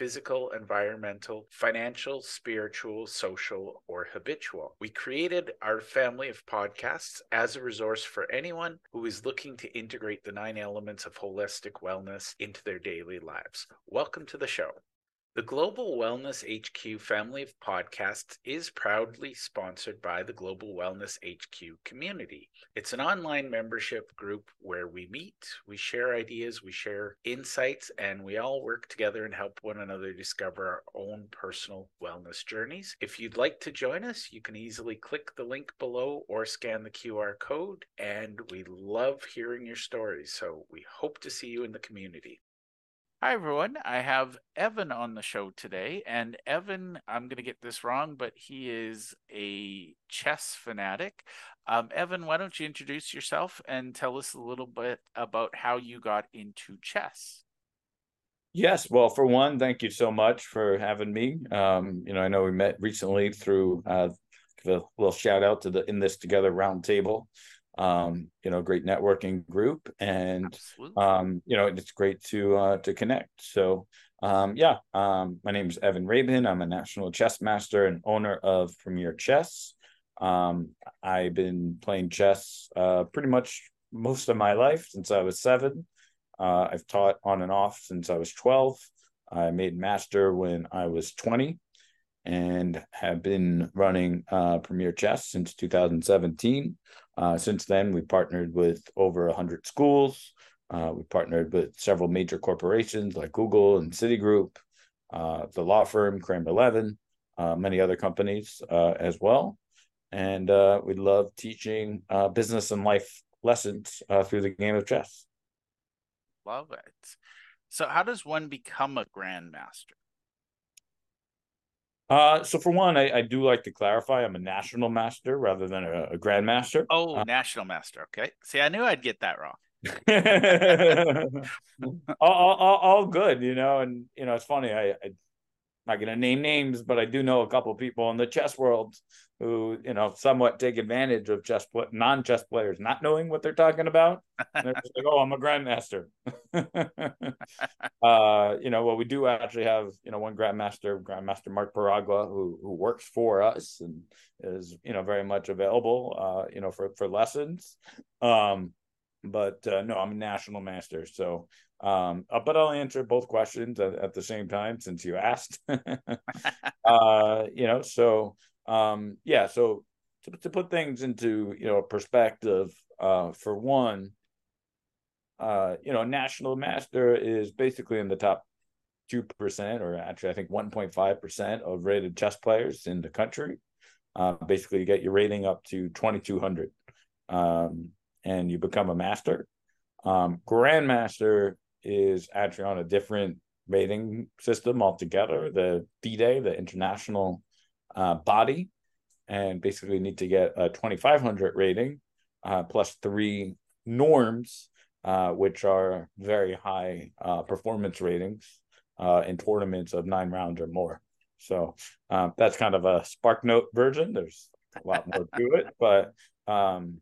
physical, environmental, financial, spiritual, social, or habitual. We created our family of podcasts as a resource for anyone who is looking to integrate the nine elements of holistic wellness into their daily lives. Welcome to the show. The Global Wellness HQ family of podcasts is proudly sponsored by the Global Wellness HQ community. It's an online membership group where we meet, we share ideas, we share insights, and we all work together and help one another discover our own personal wellness journeys. If you'd like to join us, you can easily click the link below or scan the QR code, and we love hearing your stories. So we hope to see you in the community. Hi, everyone. I have Evan on the show today. And Evan, I'm going to get this wrong, but he is a chess fanatic. Um, Evan, why don't you introduce yourself and tell us a little bit about how you got into chess? Yes. Well, for one, thank you so much for having me. Um, you know, I know we met recently through uh, a little shout out to the In This Together roundtable um, you know, great networking group, and um, you know, it's great to uh, to connect. So, um, yeah, um, my name is Evan Rabin. I'm a national chess master and owner of Premier Chess. Um, I've been playing chess uh, pretty much most of my life since I was seven. Uh, I've taught on and off since I was 12. I made master when I was 20 and have been running uh, Premier Chess since 2017. Uh, since then, we've partnered with over 100 schools. Uh, we partnered with several major corporations like Google and Citigroup, uh, the law firm Kramer Levin, uh, many other companies uh, as well. And we love teaching business and life lessons through the game of chess. Love it. So, how does one become a grandmaster? Uh, so for one, I, I, do like to clarify I'm a national master rather than a, a grandmaster. Oh, uh, national master. Okay. See, I knew I'd get that wrong. all, all, all, good, you know, and you know it's funny. I, I not going to name names, but I do know a couple of people in the chess world who, you know, somewhat take advantage of chess non chess players not knowing what they're talking about. They're just like, "Oh, I'm a grandmaster." uh, you know, well, we do actually have, you know, one grandmaster, Grandmaster Mark Paragua, who who works for us and is, you know, very much available, uh, you know, for for lessons. Um, but uh, no, I'm a national master, so um, uh, but I'll answer both questions at, at, the same time since you asked. uh, you know, so um, yeah, so to, to put things into you know perspective, uh, for one, uh, you know, national master is basically in the top two percent, or actually, I think one point five percent of rated chess players in the country. Uh, basically, you get your rating up to twenty two hundred, um, and you become a master. Um, grandmaster is actually on a different rating system altogether. The FIDE, the international uh, body, and basically need to get a 2500 rating uh, plus three norms, uh, which are very high uh, performance ratings uh, in tournaments of nine rounds or more. So uh, that's kind of a Spark Note version. There's a lot more to it, but um,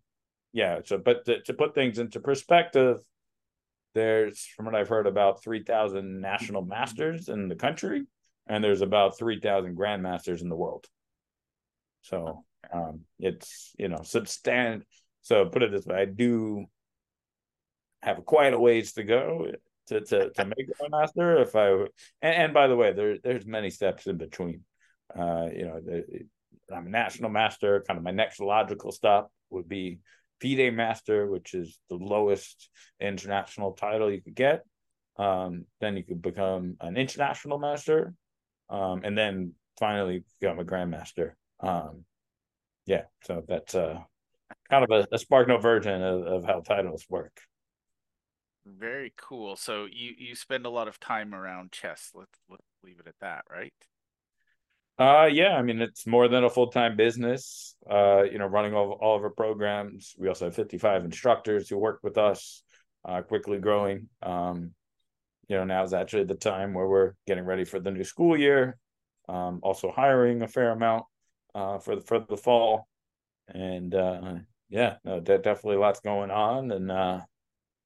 yeah. So, but to, to put things into perspective, there's, from what I've heard, about 3,000 national masters in the country, and there's about 3,000 grandmasters in the world. So um, it's, you know, substantial. So put it this way, I do have quite a ways to go to to, to make grandmaster. If I and, and, by the way, there there's many steps in between. Uh, you know, the, I'm a national master. Kind of my next logical stop would be FIDE Master, which is the lowest international title you could get. Um, then you could become an international master, um, and then finally become a grandmaster. Um, yeah, so that's uh, kind of a, a Spark Note version of, of how titles work. Very cool. So you you spend a lot of time around chess. Let's let's leave it at that, right? Uh yeah, I mean it's more than a full-time business. Uh, you know, running all, all of our programs. We also have 55 instructors who work with us, uh, quickly growing. Um, you know, now is actually the time where we're getting ready for the new school year. Um, also hiring a fair amount uh for the for the fall. And uh yeah, no, definitely lots going on and uh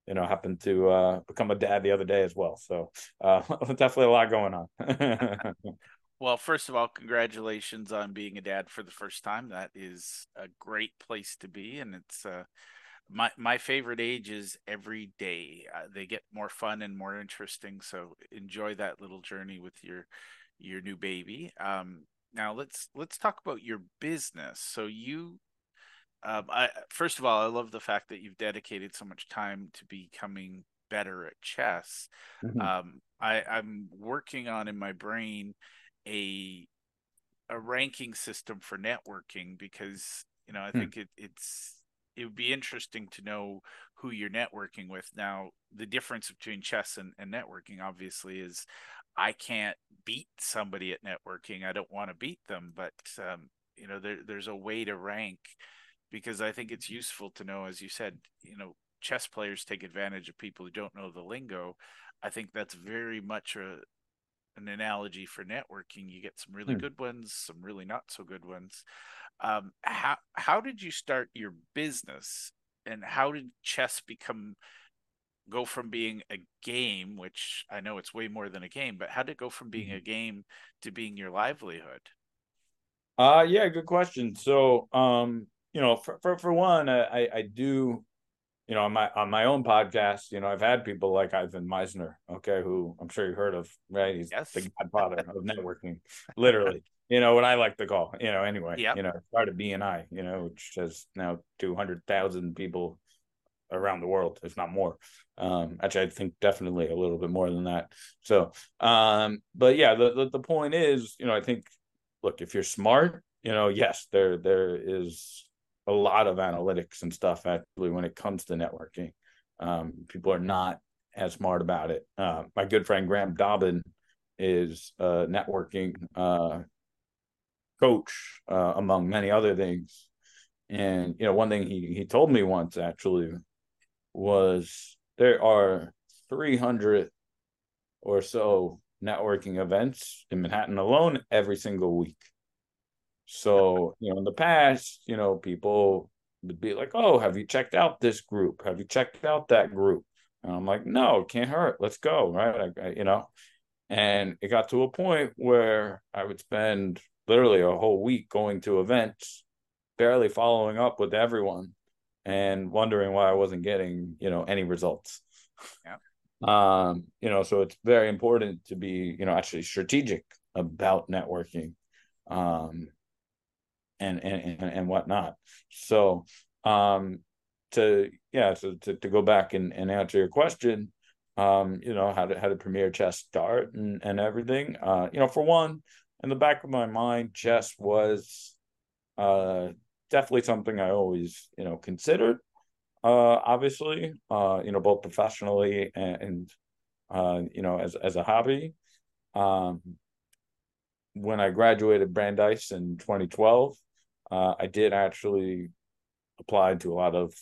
you know, happened to uh, become a dad the other day as well. So uh, definitely a lot going on. well, first of all, congratulations on being a dad for the first time. That is a great place to be, and it's uh, my my favorite age is every day. Uh, they get more fun and more interesting. So enjoy that little journey with your your new baby. Um, now let's let's talk about your business. So you um, I first of all, I love the fact that you've dedicated so much time to becoming better at chess. Mm-hmm. Um, I, I'm working on in my brain a a ranking system for networking because you know I mm. think it, it's it would be interesting to know who you're networking with. Now, the difference between chess and, and networking obviously is I can't beat somebody at networking. I don't want to beat them, but um, you know there, there's a way to rank because I think it's useful to know, as you said, you know, chess players take advantage of people who don't know the lingo. I think that's very much a an analogy for networking. You get some really hmm. good ones, some really not so good ones. Um, how how did you start your business, and how did chess become go from being a game, which I know it's way more than a game, but how did it go from being mm-hmm. a game to being your livelihood? Uh yeah, good question. So um you know, for for, for one, I I do, you know, on my on my own podcast, you know, I've had people like Ivan Misner, okay, who I'm sure you heard of, right? He's yes. the godfather of networking, literally. You know what I like to call, you know. Anyway, yep. you know, started BNI, you know, which has now two hundred thousand people around the world, if not more. Um, actually, I think definitely a little bit more than that. So, um, but yeah, the, the the point is, you know, I think, look, if you're smart, you know, yes, there there is a lot of analytics and stuff actually when it comes to networking. Um, people are not as smart about it. Uh, my good friend Graham Dobbin is a networking uh, coach, uh, among many other things. And you know, one thing he he told me once actually was there are 300 or so networking events in Manhattan alone every single week. So, you know, in the past, you know, people would be like, oh, have you checked out this group? Have you checked out that group? And I'm like, no, can't hurt. Let's go. Right. I, I, you know, and it got to a point where I would spend literally a whole week going to events, barely following up with everyone and wondering why I wasn't getting, you know, any results. Yeah. Um, you know, so it's very important to be, you know, actually strategic about networking. Um, and and and whatnot. So um to yeah so to, to go back and, and answer your question um you know how to how to premier chess start and and everything uh you know for one in the back of my mind chess was uh definitely something i always you know considered uh obviously uh you know both professionally and, and uh you know as as a hobby um when i graduated brandeis in 2012 uh, I did actually apply to a lot of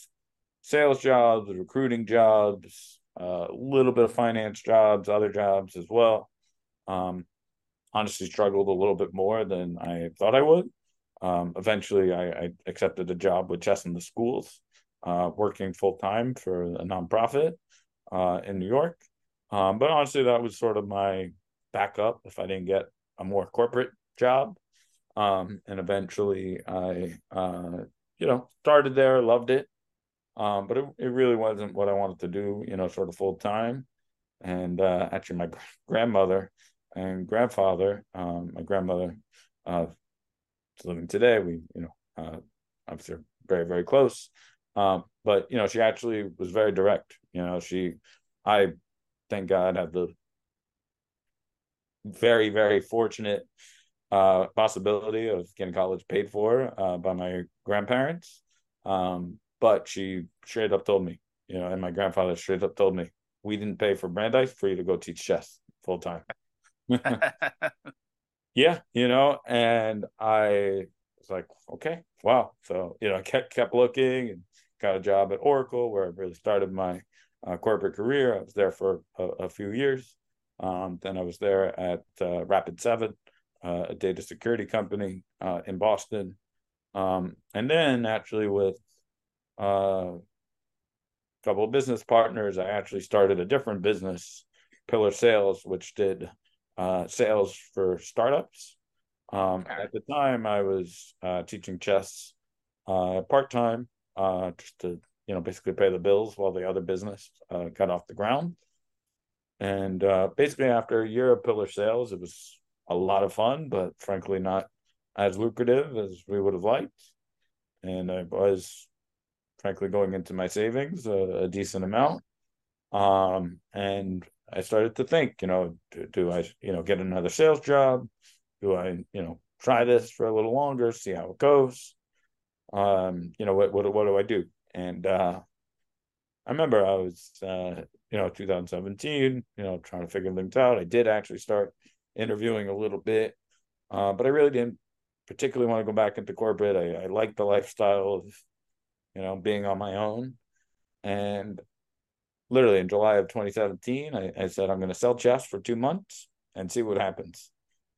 sales jobs, recruiting jobs, a uh, little bit of finance jobs, other jobs as well. Um, honestly, struggled a little bit more than I thought I would. Um, eventually, I, I, accepted a job with Chess in the Schools, uh, working full time for a nonprofit uh, in New York. Um, but honestly, that was sort of my backup if I didn't get a more corporate job. Um, and eventually I, uh, you know, started there, loved it. Um, but it, it really wasn't what I wanted to do, you know, sort of full time. And uh, actually, my grandmother and grandfather, um, my grandmother, uh, living today. We, you know, uh, obviously very, very close. Um, but you know, she actually was very direct. You know, she, I, thank God, have the very, very fortunate uh, possibility of getting college paid for uh, by my grandparents. Um, but she straight up told me, you know, and my grandfather straight up told me, we didn't pay for Brandeis for you to go teach chess full time. yeah, you know, and I was like, okay, wow. So, you know, I kept kept looking and got a job at Oracle where I really started my uh, corporate career. I was there for a, a few years. Um, then I was there at uh, Rapid7, uh, a data security company uh, in Boston. Um, and then actually with uh, a couple of business partners, I actually started a different business, Pillar Sales, which did uh, sales for startups. Um. At the time, I was uh, teaching chess uh, part time, uh, just to you know basically pay the bills while the other business uh, got off the ground. And uh, basically, after a year of pillar sales, it was a lot of fun, but frankly, not as lucrative as we would have liked. And I was frankly going into my savings a, a decent amount. Um, and I started to think, you know, do, do, I, you know, get another sales job? Do I, you know, try this for a little longer, see how it goes? Um, you know, what what what do I do? And uh, I remember I was, uh, you know, 2017, you know, trying to figure things out. I did actually start interviewing a little bit, uh, but I really didn't particularly want to go back into corporate. I, I like the lifestyle of, you know, being on my own. And literally in July of 2017, I, I said, I'm going to sell chess for two months and see what happens.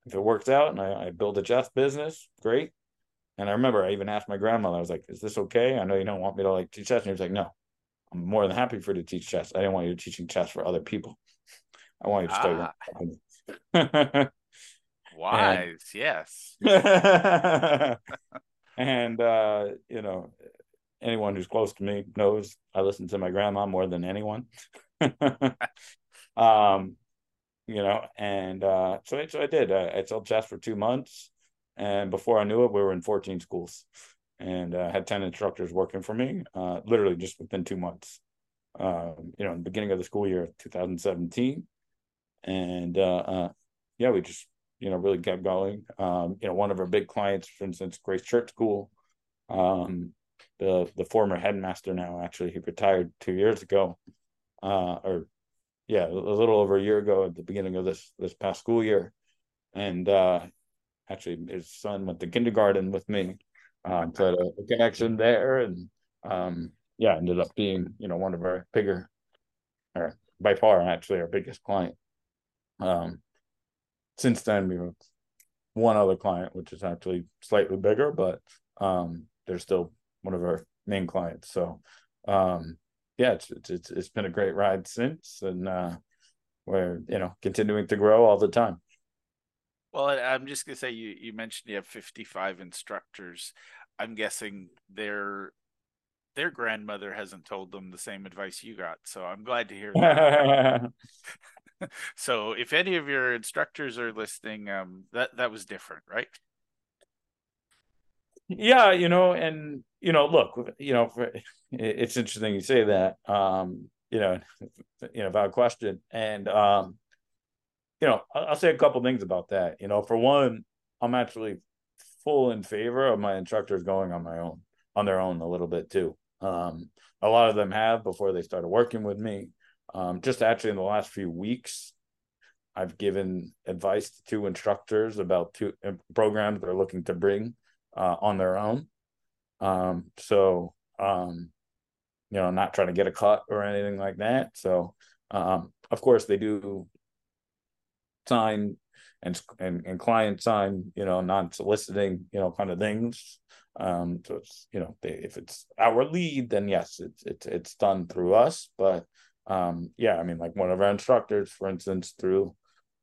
If it works out and I, I build a chess business, great. And I remember I even asked my grandmother, I was like, is this okay? I know you don't want me to like teach chess. And he was like, no, I'm more than happy for you to teach chess. I didn't want you teaching chess for other people. I want you to start. Ah. Wise, and, yes. and uh, you know, anyone who's close to me knows I listen to my grandma more than anyone. um, you know, and uh, so so I did. I, I sold chess for two months, and before I knew it, we were in 14 schools, and uh, had 10 instructors working for me, uh, literally just within two months. Um, you know, in the beginning of the school year, 2017, and uh, uh, yeah, we just you know really kept going. Um, you know, one of our big clients, for instance, Grace Church School. Um, the the former headmaster now actually he retired two years ago, uh, or yeah, a little over a year ago at the beginning of this this past school year, and uh, actually his son went to kindergarten with me, um, so a, a connection there, and um, yeah, ended up being you know one of our bigger, or by far actually our biggest client. Um, since then we have one other client, which is actually slightly bigger, but um, they're still one of our main clients. So um, yeah, it's, it's it's been a great ride since, and uh, we're you know continuing to grow all the time. Well, I'm just gonna say you you mentioned you have 55 instructors. I'm guessing their their grandmother hasn't told them the same advice you got, so I'm glad to hear that. so, if any of your instructors are listening, um, that that was different, right? Yeah, you know, and you know, look, you know, it's interesting you say that. Um, you know, you know, about question, and um, you know, I'll say a couple things about that. You know, for one, I'm actually full in favor of my instructors going on my own, on their own a little bit too. Um, a lot of them have before they started working with me. Um, just actually in the last few weeks, I've given advice to two instructors about two uh, programs they're looking to bring uh, on their own. Um, so, um, you know, not trying to get a cut or anything like that. So, um, of course, they do sign and and, and client sign, you know, non-soliciting, you know, kind of things. Um, so it's you know, they, if it's our lead, then yes, it's it's it's done through us. But um, yeah, I mean, like one of our instructors, for instance, through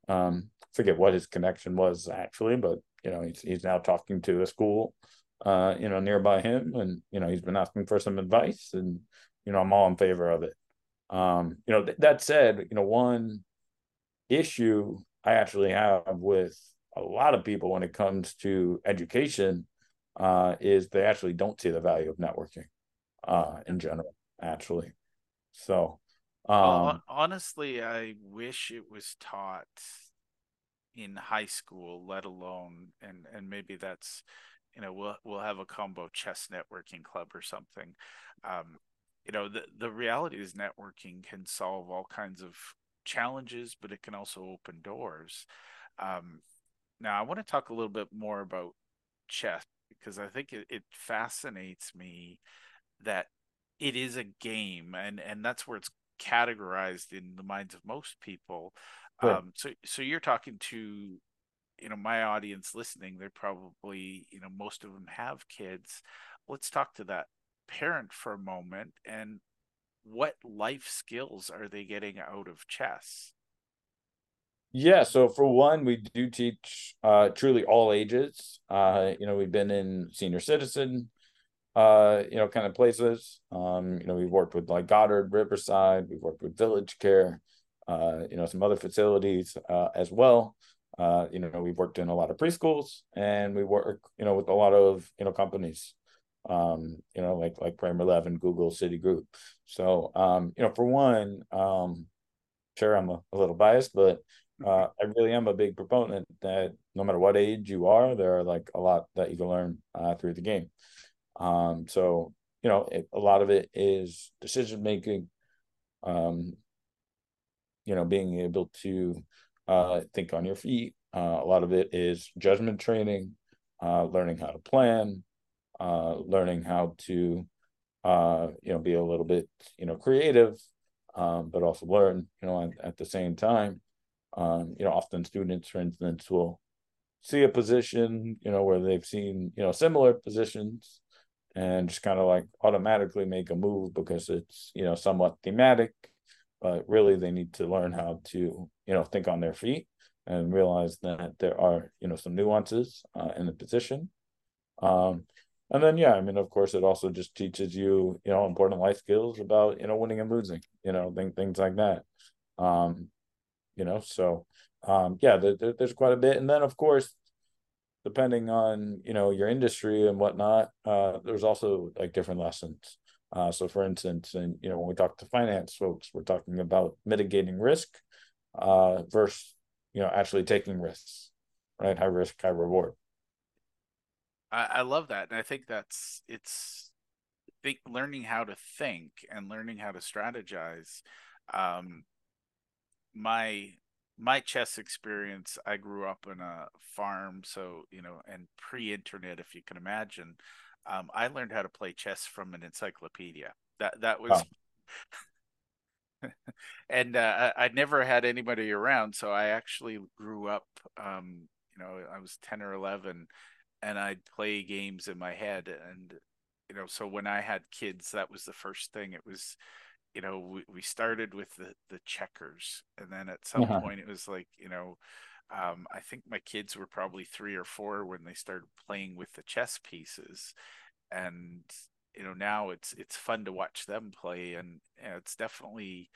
um, forget what his connection was actually, but you know, he's he's now talking to a school, uh, you know, nearby him, and you know, he's been asking for some advice, and you know, I'm all in favor of it. Um, you know, th- that said, you know, one issue I actually have with a lot of people when it comes to education uh, is they actually don't see the value of networking uh, in general, actually. So, um, honestly, I wish it was taught in high school, let alone, and and maybe that's, you know, we'll we'll have a combo chess networking club or something. Um, you know the the reality is networking can solve all kinds of challenges, but it can also open doors. Um, now, I want to talk a little bit more about chess because I think it, it fascinates me that it is a game, and and that's where it's categorized in the minds of most people. Um, so so you're talking to you know my audience listening they're probably you know most of them have kids. Let's talk to that parent for a moment and what life skills are they getting out of chess? Yeah so for one we do teach uh truly all ages. Uh you know we've been in senior citizen uh you know kind of places um you know we've worked with like goddard riverside we've worked with village care uh you know some other facilities uh as well uh you know we've worked in a lot of preschools and we work you know with a lot of you know companies um, you know, like like Kramer Levin, Google, Citigroup. So, um, you know, for one, um, sure, I'm a, a little biased, but uh, I really am a big proponent that no matter what age you are, there are like a lot that you can learn uh, through the game. Um, so, you know, it, a lot of it is decision making. Um, you know, being able to uh, think on your feet. Uh, a lot of it is judgment training, uh, learning how to plan, uh, learning how to uh, you know be a little bit you know creative um, but also learn you know at, at the same time um, you know often students for instance will see a position you know where they've seen you know similar positions and just kind of like automatically make a move because it's you know somewhat thematic but really they need to learn how to you know think on their feet and realize that there are you know some nuances uh, in the position. Um, and then yeah i mean of course it also just teaches you you know important life skills about you know winning and losing you know things things like that. Um you know so um yeah there, there's quite a bit. And then of course depending on you know your industry and whatnot uh there's also like different lessons uh so for instance and you know when we talk to finance folks we're talking about mitigating risk uh versus you know actually taking risks right high risk high reward I, I love that, and I think that's it's think learning how to think and learning how to strategize. Um, my my chess experience, I grew up in a farm, so you know, and pre-internet, if you can imagine. Um, I learned how to play chess from an encyclopedia. That that was. and uh, I, never had anybody around, so I actually grew up. Um, you know, I was ten or eleven, and I'd play games in my head and you know so when I had kids that was the first thing it was you know we, we started with the the checkers and then at some uh-huh. point it was like you know um, I think my kids were probably three or four when they started playing with the chess pieces and you know now it's it's fun to watch them play and you know, it's definitely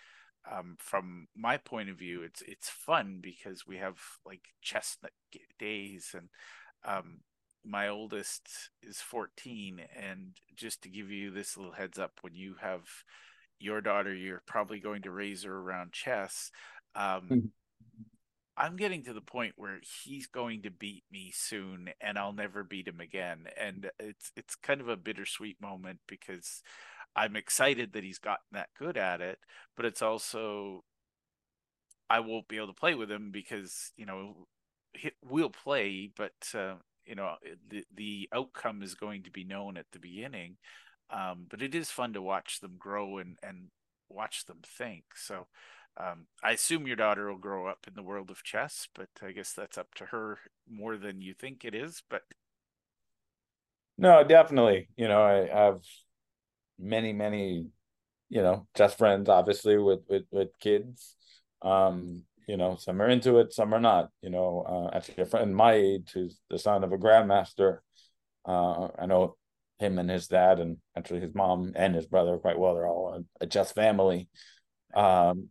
um, from my point of view it's it's fun because we have like chestnut days and um, my oldest is 14 and just to give you this little heads up when you have your daughter you're probably going to raise her around chess um, mm-hmm. i'm getting to the point where he's going to beat me soon and i'll never beat him again and it's it's kind of a bittersweet moment because i'm excited that he's gotten that good at it but it's also i won't be able to play with him because you know we'll play but uh, you know the the outcome is going to be known at the beginning um, but it is fun to watch them grow and and watch them think so um, I assume your daughter will grow up in the world of chess, but I guess that's up to her more than you think it is. But no, definitely. You know, I have many, many, you know, chess friends, obviously with with with kids. Um, you know some are into it some are not you know uh, actually a friend my age who's the son of a grandmaster uh, i know him and his dad and actually his mom and his brother quite well. They're all a, a chess family. Um,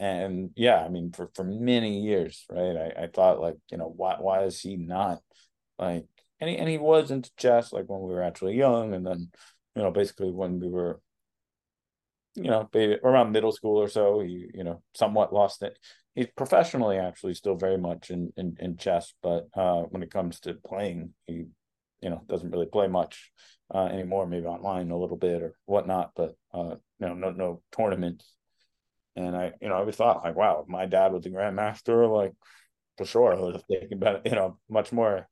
and yeah i mean for for many years right? I, I thought like you know why why is he not like and he, and he was into chess like when we were actually young and then you know basically when we were you know, around middle school or so, he, you know, somewhat lost it. He's professionally actually still very much in, in, in chess, but uh, when it comes to playing, he you know doesn't really play much uh, anymore. Maybe online a little bit or whatnot, but uh, you know, no no tournaments. And I, you know, I always thought like, wow, if my dad was a grandmaster, like for sure, I would have taken better, you know, much more,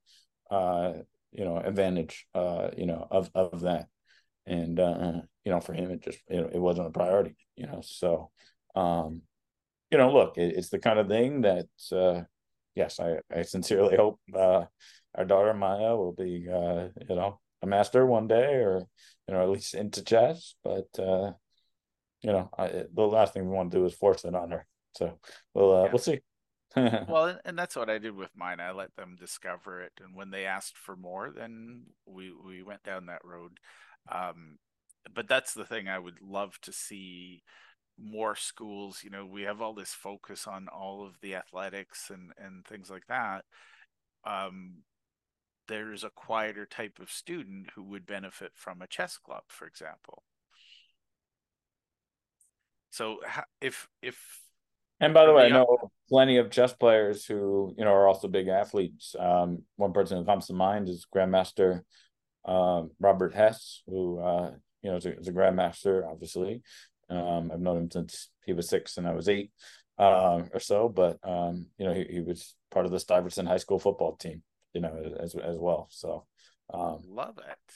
uh, you know, advantage, uh, you know, of of that. And uh, you know, for him, it just know, it wasn't a priority, you know. So, um, you know, look, it, it's the kind of thing that, uh, yes, I I sincerely hope uh, our daughter Maya will be, uh, you know, a master one day, or you know, at least into chess. But uh, you know, I, the last thing we want to do is force it on her. So we'll uh, yeah. we'll see. well, and that's what I did with mine. I let them discover it, and when they asked for more, then we we went down that road. Um, but that's the thing I would love to see more schools. You know, we have all this focus on all of the athletics and and things like that. Um, there's a quieter type of student who would benefit from a chess club, for example. So if if and by the way, I know plenty of chess players who you know are also big athletes. Um, one person who comes to mind is Grandmaster uh, Robert Hess, who uh, you know is a, is a grandmaster. Obviously, um, I've known him since he was six and I was eight uh, or so. But um, you know, he, he was part of the Stuyvesant High School football team. You know, as as well. So um, love it.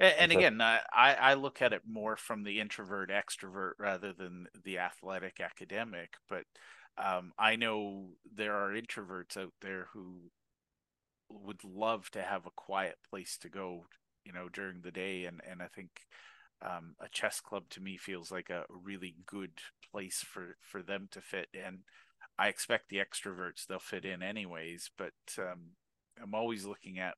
And, and again, I I look at it more from the introvert extrovert rather than the athletic academic. But um, I know there are introverts out there who would love to have a quiet place to go, you know, during the day. And and I think um, a chess club to me feels like a really good place for for them to fit in. I expect the extroverts they'll fit in anyways, but um, I'm always looking at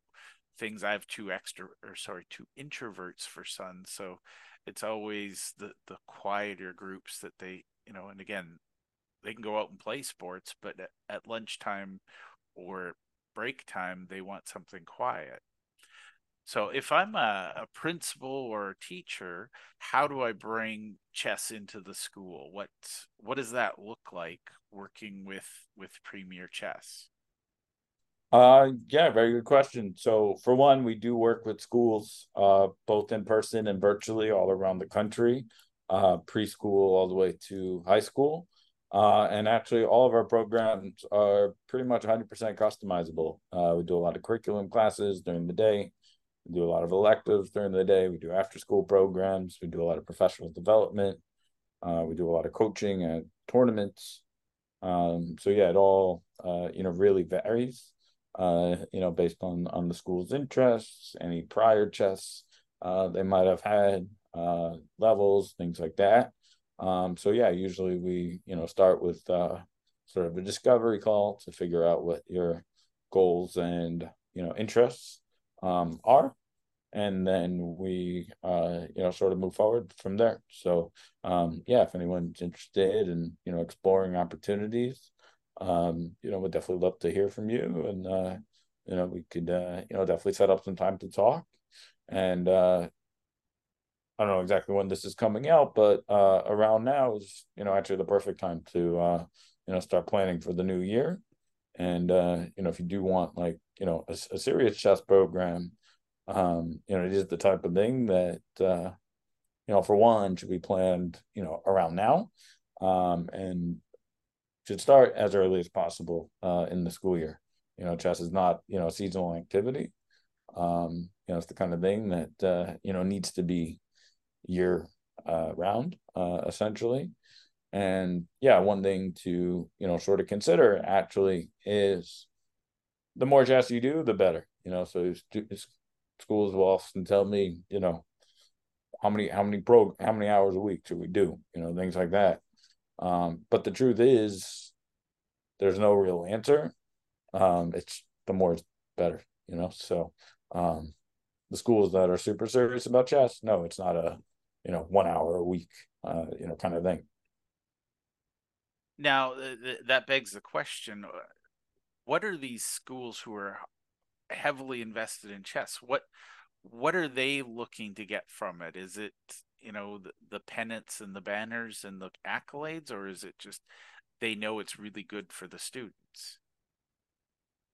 things. I have two extra or sorry, two introverts for sons, so it's always the the quieter groups that they you know. And again, they can go out and play sports, but at, at lunchtime or break time, they want something quiet. So if I'm a, a, principal or a teacher, how do I bring chess into the school? What what does that look like working with with Premier Chess? Uh, yeah, very good question. So, for one, we do work with schools, uh, both in person and virtually all around the country, uh, preschool all the way to high school. Uh, and actually, all of our programs are pretty much 100% customizable. Uh, we do a lot of curriculum classes during the day. We do a lot of electives during the day. We do after school programs. We do a lot of professional development. Uh, we do a lot of coaching and tournaments. Um, so yeah, it all uh, you know really varies uh, you know, based on on the school's interests, any prior chess uh, they might have had, uh, levels, things like that. Um, so yeah, usually we you know start with uh, sort of a discovery call to figure out what your goals and you know interests um, are, and then we uh, you know sort of move forward from there. So um, yeah, if anyone's interested in you know exploring opportunities, um, you know, would definitely love to hear from you. And, uh, you know, we could, uh, you know, definitely set up some time to talk. And, uh, I don't know exactly when this is coming out, but, uh, around now is, you know, actually the perfect time to, uh, you know, start planning for the new year. And, uh, you know, if you do want like, you know, a, a serious chess program, um, you know, it is the type of thing that, uh, you know, for one, should be planned, you know, around now. Um, and should start as early as possible uh, in the school year. You know, chess is not you know a seasonal activity. Um, you know, it's the kind of thing that uh, you know needs to be year uh, round, uh, essentially. And yeah, one thing to you know sort of consider actually is the more chess you do, the better. You know, so schools will often tell me, you know, how many how many pro how many hours a week should we do? You know, things like that. Um, but the truth is, there's no real answer. Um, it's the more it's better, you know. So um, the schools that are super serious about chess, no, it's not a you know one hour a week, uh, you know, kind of thing. Now th- that begs the question: uh, What are these schools who are heavily invested in chess? What what are they looking to get from it? Is it you know the, the pennants and the banners and the accolades or is it just they know it's really good for the students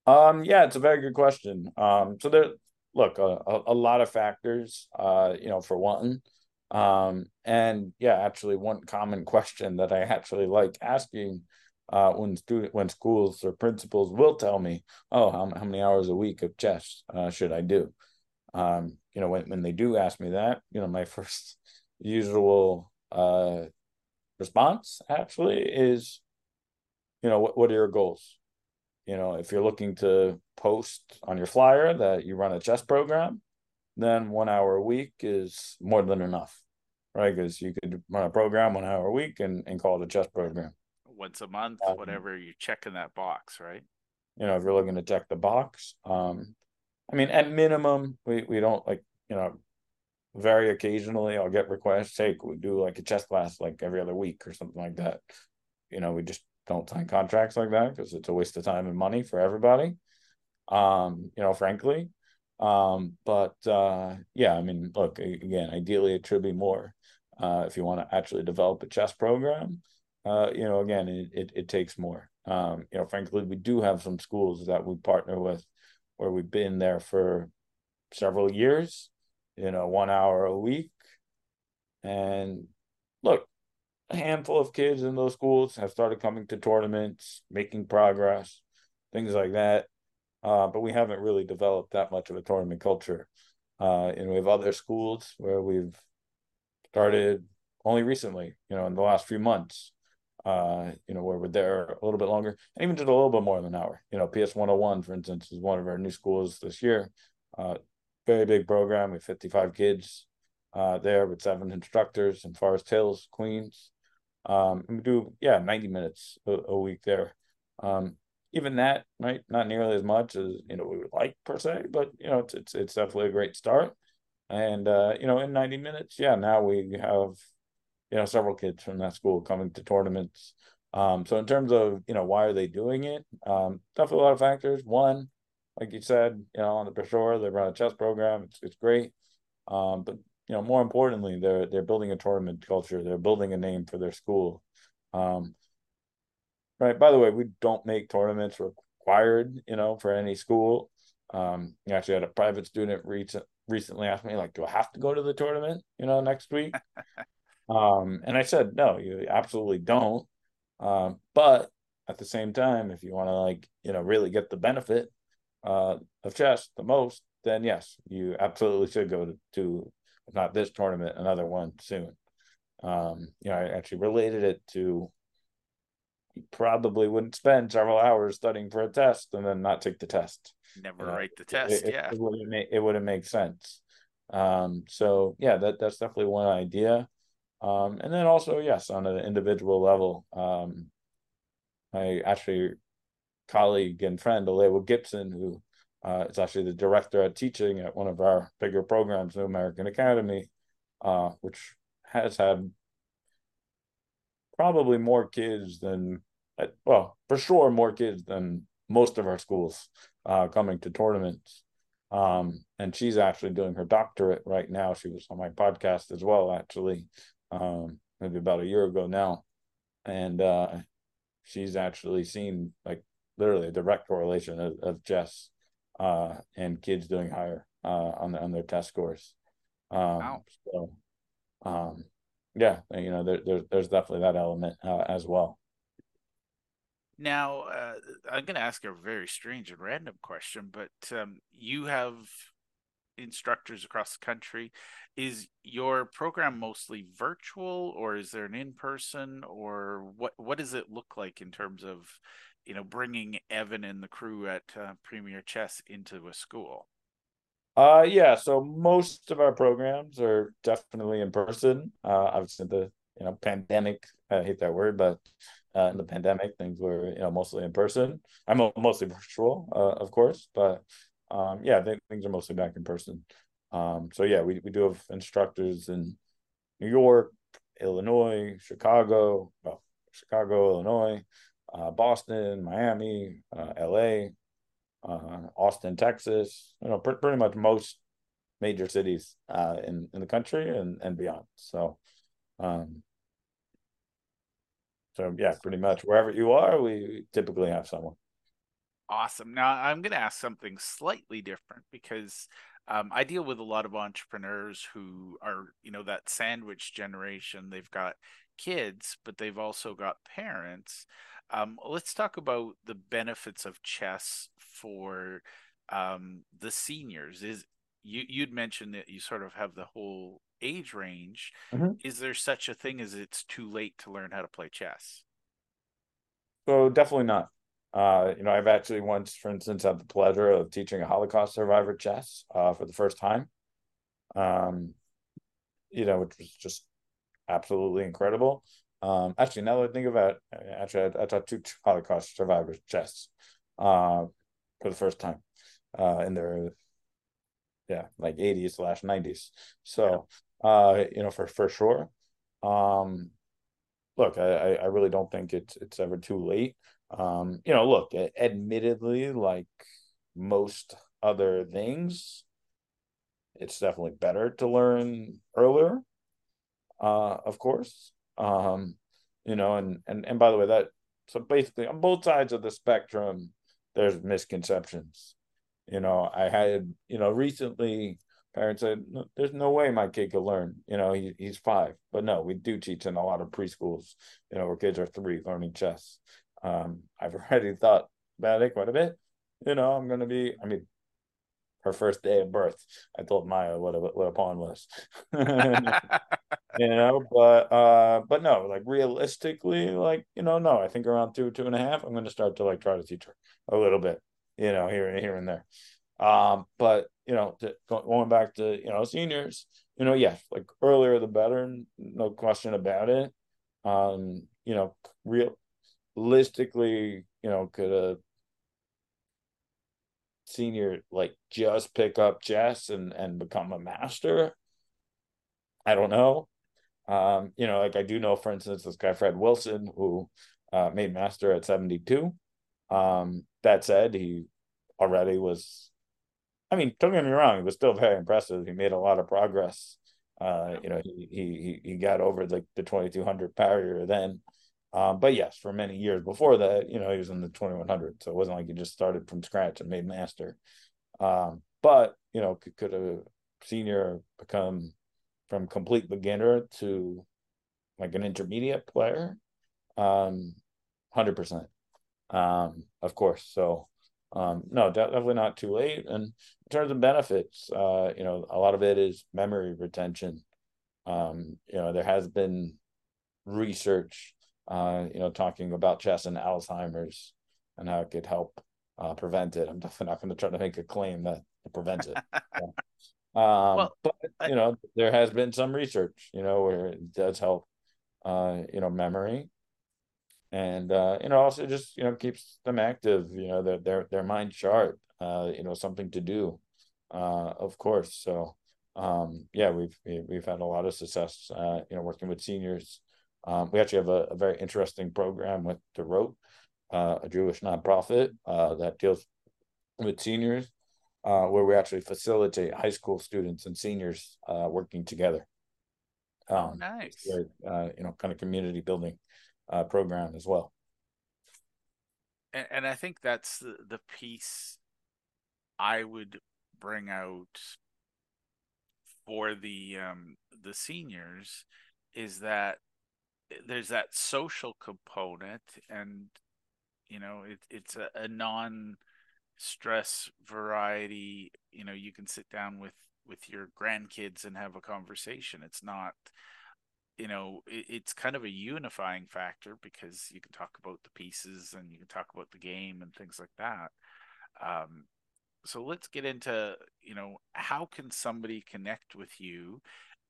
um yeah it's a very good question um so there look, a, a, lot of factors, uh, you know, for one. Um, and yeah, actually, one common question that I actually like asking uh, when student when schools or principals will tell me, "Oh, how, how many hours a week of chess uh, should I do?" Um, you know, when when they do ask me that, you know, my first usual uh, response actually is, you know, what what are your goals? You know, if you're looking to post on your flyer that you run a chess program, then one hour a week is more than enough, right? Because you could run a program one hour a week and, and call it a chess program. Once a month, um, whatever you check in that box, right? You know, if you're looking to check the box, um, I mean, at minimum, we, we don't like, you know, very occasionally I'll get requests, hey, we do like a chess class like every other week or something like that. You know, we just don't sign contracts like that because it's a waste of time and money for everybody. Um, you know, frankly. Um, but uh, yeah, I mean, look, again, ideally it should be more. Uh, if you want to actually develop a chess program, uh, you know, again, it, it, it takes more. Um, you know, frankly, we do have some schools that we partner with where we've been there for several years, you know, one hour a week. And look, a handful of kids in those schools have started coming to tournaments, making progress, things like that. Uh, but we haven't really developed that much of a tournament culture. Uh, and we have other schools where we've started only recently, you know, in the last few months, uh, you know, where we're there a little bit longer, and even just a little bit more than an hour. You know, PS 101, for instance, is one of our new schools this year. Uh, very big program We have 55 kids uh, there with seven instructors in Forest Hills, Queens. Um, we do, yeah, 90 minutes a, a week there. Um, even that, right, not nearly as much as you know we would like per se, but you know it's it's, it's definitely a great start. And uh, you know, in 90 minutes, yeah, now we have you know several kids from that school coming to tournaments. Um, so in terms of you know why are they doing it? Um, definitely a lot of factors. One, like you said, you know, on the brochure, they run a chess program. It's it's great. Um, but you know, more importantly, they're they're building a tournament culture. They're building a name for their school. Um, right. By the way, we don't make tournaments required, you know, for any school. Um, you actually had a private student recent, recently ask me, like, do I have to go to the tournament, you know, next week? um, and I said, no, you absolutely don't. Um, but at the same time, if you want to like, you know, really get the benefit uh, of chess the most, then yes, you absolutely should go to, to not this tournament, another one soon. Um, you know, I actually related it to you probably wouldn't spend several hours studying for a test and then not take the test. Never write the test. It, yeah, it, it wouldn't make it wouldn't make sense. Um, so yeah, that that's definitely one idea. Um, and then also yes, on an individual level, um, my actually colleague and friend Alewa Gibson, who uh, is actually the director of teaching at one of our bigger programs, New American Academy, uh, which has had probably more kids than, well, for sure, more kids than most of our schools uh, coming to tournaments. Um, and she's actually doing her doctorate right now. She was on my podcast as well, actually, um, maybe about a year ago now. And uh, she's actually seen like literally a direct correlation of, of chess uh, and kids doing higher uh, on the, on their test scores. Um, wow. So, um, yeah, you know, there, there, there's definitely that element uh, as well. Now, uh, I'm going to ask a very strange and random question, but um, you have instructors across the country. Is your program mostly virtual, or is there an in person, or what? What does it look like in terms of you know, bringing Evan and the crew at uh, Premier Chess into a school? Uh, yeah. So most of our programs are definitely in person. Uh, obviously the you know pandemic. I hate that word, but uh, in the pandemic, things were you know mostly in person. I'm mostly virtual, uh, of course, but um, yeah, things are mostly back in person. Um, so yeah, we we do have instructors in New York, Illinois, Chicago, well, Chicago, Illinois, uh, Boston, Miami, uh, LA, uh, Austin, Texas, you know, pr- pretty much most major cities uh, in, in the country and, and beyond. So, um, so yeah, pretty much wherever you are, we typically have someone. Awesome. Now I'm going to ask something slightly different because um, I deal with a lot of entrepreneurs who are, you know, that sandwich generation. They've got kids, but they've also got parents. Um, let's talk about the benefits of chess for um, the seniors. Is you you'd mentioned that you sort of have the whole age range. Mm-hmm. Is there such a thing as it's too late to learn how to play chess? So definitely not. Uh, you know, I've actually once, for instance, had the pleasure of teaching a Holocaust survivor chess uh, for the first time. Um, you know, which was just absolutely incredible. Um, actually, now that I think about it, actually, I, I taught two Holocaust survivors chess uh, for the first time uh, in their, yeah, like 80s slash 90s. So, uh, you know, for for sure. Um, look, I I really don't think it's it's ever too late. Um, you know, look, admittedly, like most other things, it's definitely better to learn earlier. Uh, of course. Um, you know, and and and by the way, that so basically on both sides of the spectrum, there's misconceptions. You know, I had, you know, recently parents said, no, "There's no way my kid could learn." You know, he, he's five, but no, we do teach in a lot of preschools. You know, where kids are three learning chess. Um, I've already thought about it quite a bit. You know, I'm gonna be. I mean, her first day of birth, I told Maya what a what a pawn was. you know, but uh, but no, like realistically, like you know, no, I think around two two and a half, I'm gonna start to like try to teach her a little bit. You know, here and here and there. Um, but you know, to, going back to you know seniors, you know, yeah, like earlier the better, no question about it. Um, you know, real realistically, you know, could a senior like just pick up chess and and become a master? I don't know. Um, you know, like I do know, for instance, this guy Fred Wilson who uh, made master at 72. Um, that said, he already was. I mean, don't get me wrong; he was still very impressive. He made a lot of progress. Uh, you know, he he he got over like the 2200 barrier then. Um, but yes, for many years before that, you know, he was in the 2100. So it wasn't like he just started from scratch and made master. Um, but, you know, could, could a senior become from complete beginner to like an intermediate player? Um, 100%. Um, of course. So, um, no, definitely not too late. And in terms of benefits, uh, you know, a lot of it is memory retention. Um, you know, there has been research uh, you know, talking about chess and Alzheimer's and how it could help uh, prevent it. I'm definitely not going to try to make a claim that it prevents it. um, well, but you know, there has been some research, you know, where it does help, uh, you know, memory, and uh, you know, also just you know keeps them active. You know, their their their mind sharp. Uh, you know, something to do, uh, of course. So, um, yeah, we've we've had a lot of success, uh, you know, working with seniors um, we actually have a, a, very interesting program with Dorot, uh, a Jewish nonprofit uh, that deals with seniors, uh, where we actually facilitate high school students and seniors uh, working together. Oh, um, oh, nice. Uh, you know, kind of community building uh, program as well. And, and I think that's the, the piece I would bring out for the um, the seniors is that there's that social component and you know it, it's a, a non stress variety you know you can sit down with with your grandkids and have a conversation it's not you know it, it's kind of a unifying factor because you can talk about the pieces and you can talk about the game and things like that um, so let's get into you know how can somebody connect with you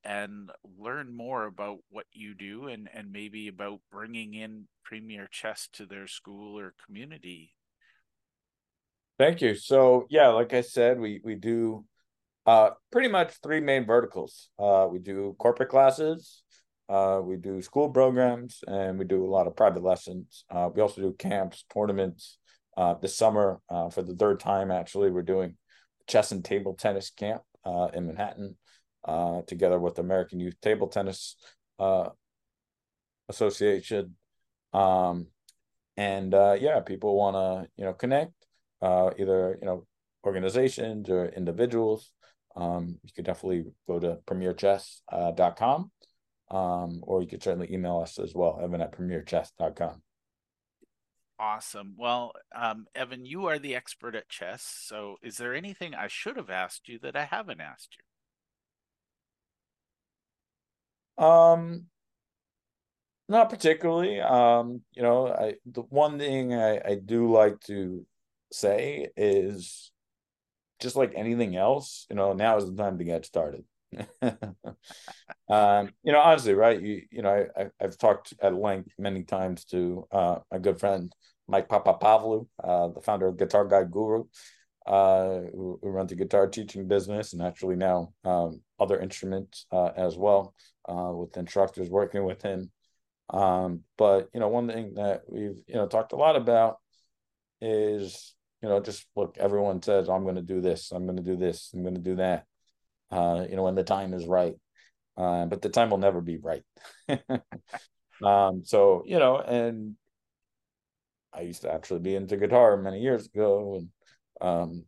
and learn more about what you do and, and maybe about bringing in Premier Chess to their school or community. Thank you. So yeah, like I said, we we do uh, pretty much three main verticals. Uh, we do corporate classes, uh, we do school programs, and we do a lot of private lessons. Uh, we also do camps, tournaments. Uh, this summer, uh, for the third time, actually, we're doing chess and table tennis camp in Manhattan together with American Youth Table Tennis Association. Um, and yeah, people want to you know connect, uh, either you know organizations or individuals. um, you could definitely go to premierchess.com uh, um, or you could certainly email us as well, evan at premierchess.com. Awesome. Well, um, Evan, you are the expert at chess. So, is there anything I should have asked you that I haven't asked you? Um, not particularly. Um, you know, I the one thing I, I do like to say is just like anything else, you know, now is the time to get started. um, you know, honestly, right? You you know, I, I've talked at length many times to uh, my good friend Mike Papapavlou, uh, the founder of Guitar Guide Guru, uh, who, who, runs a guitar teaching business and actually now um, other instruments uh, as well, uh, with instructors working with him. Um, but you know, one thing that we've you know talked a lot about is you know just look. Everyone says I'm going to do this. I'm going to do this. I'm going to do that. Uh, you know, when the time is right. Uh, but the time will never be right. um, so you know, and I used to actually be into guitar many years ago, and um,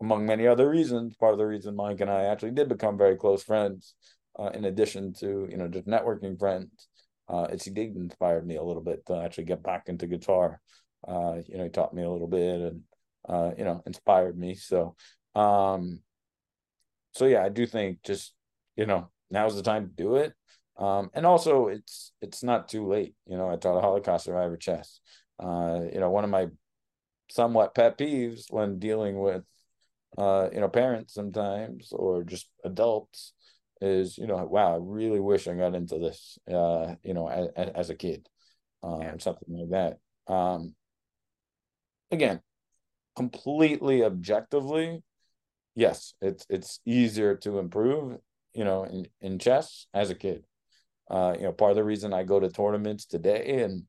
among many other reasons, part of the reason Mike and I actually did become very close friends, uh, in addition to you know just networking friends, uh, it's he did inspire me a little bit to actually get back into guitar. Uh, you know, he taught me a little bit and uh, you know inspired me. So, um, so yeah, I do think just you know now's the time to do it. Um, and also it's it's not too late. You know, I taught a Holocaust survivor chess. Uh, you know, one of my somewhat pet peeves when dealing with uh, you know, parents sometimes or just adults is, you know, wow, I really wish I got into this uh, you know, as, as a kid. Uh, yeah. something like that. Um again, completely objectively, yes, it's it's easier to improve, you know, in, in chess as a kid. Uh, you know, part of the reason I go to tournaments today and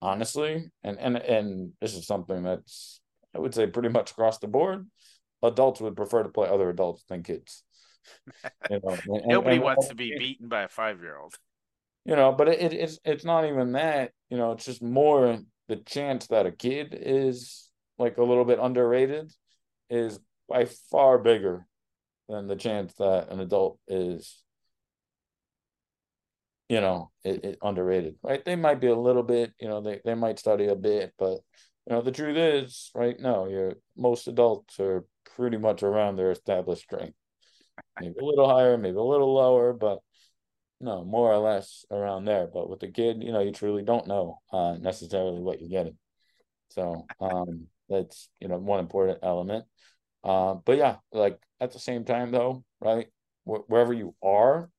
honestly, and and and this is something that's I would say pretty much across the board. Adults would prefer to play other adults than kids. You know, and, Nobody and, wants to be beaten by a five year old. You know, but it, it's it's not even that. You know, it's just more the chance that a kid is like a little bit underrated is by far bigger than the chance that an adult is you know, it, it underrated, right? They might be a little bit, you know, they, they might study a bit, but you know, the truth is, right? No, you're most adults are pretty much around their established strength. Maybe a little higher, maybe a little lower, but no, more or less around there. But with the kid, you know, you truly don't know uh, necessarily what you're getting. So um, that's you know one important element. Uh, but yeah, like at the same time though, right? Wh- wherever you are,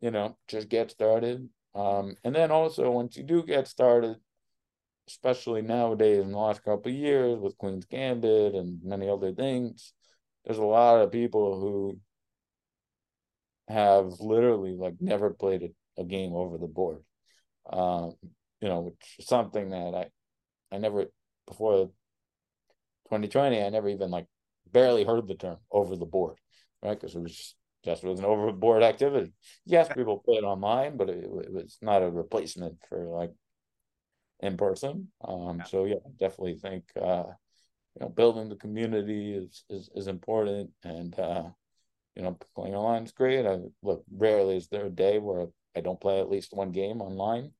you know, just get started. Um, and then also once you do get started, especially nowadays in the last couple of years with Queen's Gambit and many other things, there's a lot of people who have literally like never played a, a game over the board. Um, you know, which is something that I I never before 2020, I never even like barely heard the term over the board, right? Because it was just just was an overboard activity. Yes, people play it online, but it, it was not a replacement for like in person. Um, yeah. So yeah, definitely think uh, you know building the community is is, is important, and uh, you know playing online is great. I look rarely is there a day where I don't play at least one game online,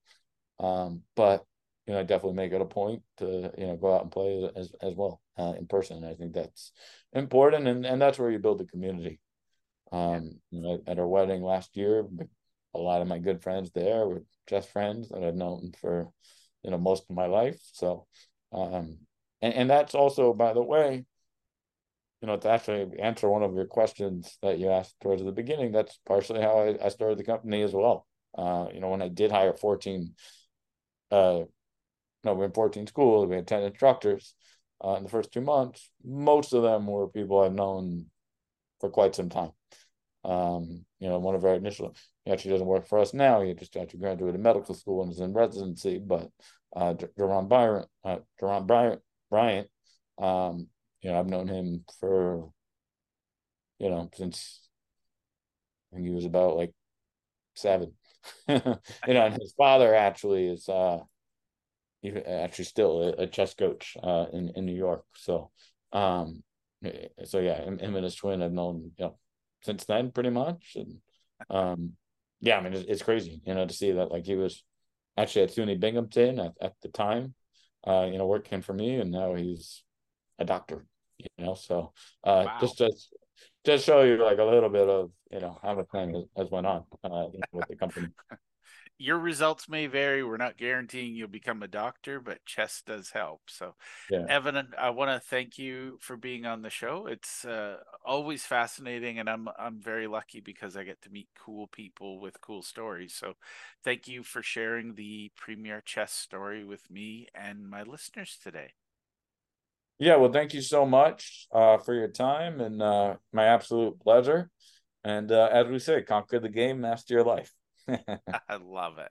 um, but you know I definitely make it a point to you know go out and play as as well uh, in person. I think that's important, and and that's where you build the community. Um, you know, at our wedding last year, a lot of my good friends there were just friends that I've known for, you know, most of my life. So, um, and, and that's also, by the way, you know, to actually answer one of your questions that you asked towards the beginning, that's partially how I, I started the company as well. Uh, you know, when I did hire 14, uh, no, we're in 14 schools, we had 10 instructors uh, in the first two months. Most of them were people I've known for quite some time. Um, you know, one of our initial, he actually doesn't work for us now. He just actually graduated medical school and is in residency. But uh, Jerron Byron, uh, Jerron Bryant, Bryant, um, you know, I've known him for, you know, since I think he was about like seven. you know, and his father actually is uh, actually still a, a chess coach uh, in in New York. So, um, so yeah, him, him and his twin I've known you know since then pretty much, and um, yeah, I mean it's, it's crazy you know to see that like he was actually at SUNY Binghamton at, at the time, uh, you know, working for me, and now he's a doctor, you know. So uh, wow. just just just show you like a little bit of you know how the thing has, has went on uh, with the company. Your results may vary. We're not guaranteeing you'll become a doctor, but chess does help. So, yeah. Evan, I want to thank you for being on the show. It's uh, always fascinating, and I'm I'm very lucky because I get to meet cool people with cool stories. So, thank you for sharing the premier chess story with me and my listeners today. Yeah, well, thank you so much uh, for your time and uh, my absolute pleasure. And uh, as we say, conquer the game, master your life. I love it.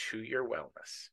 to your wellness.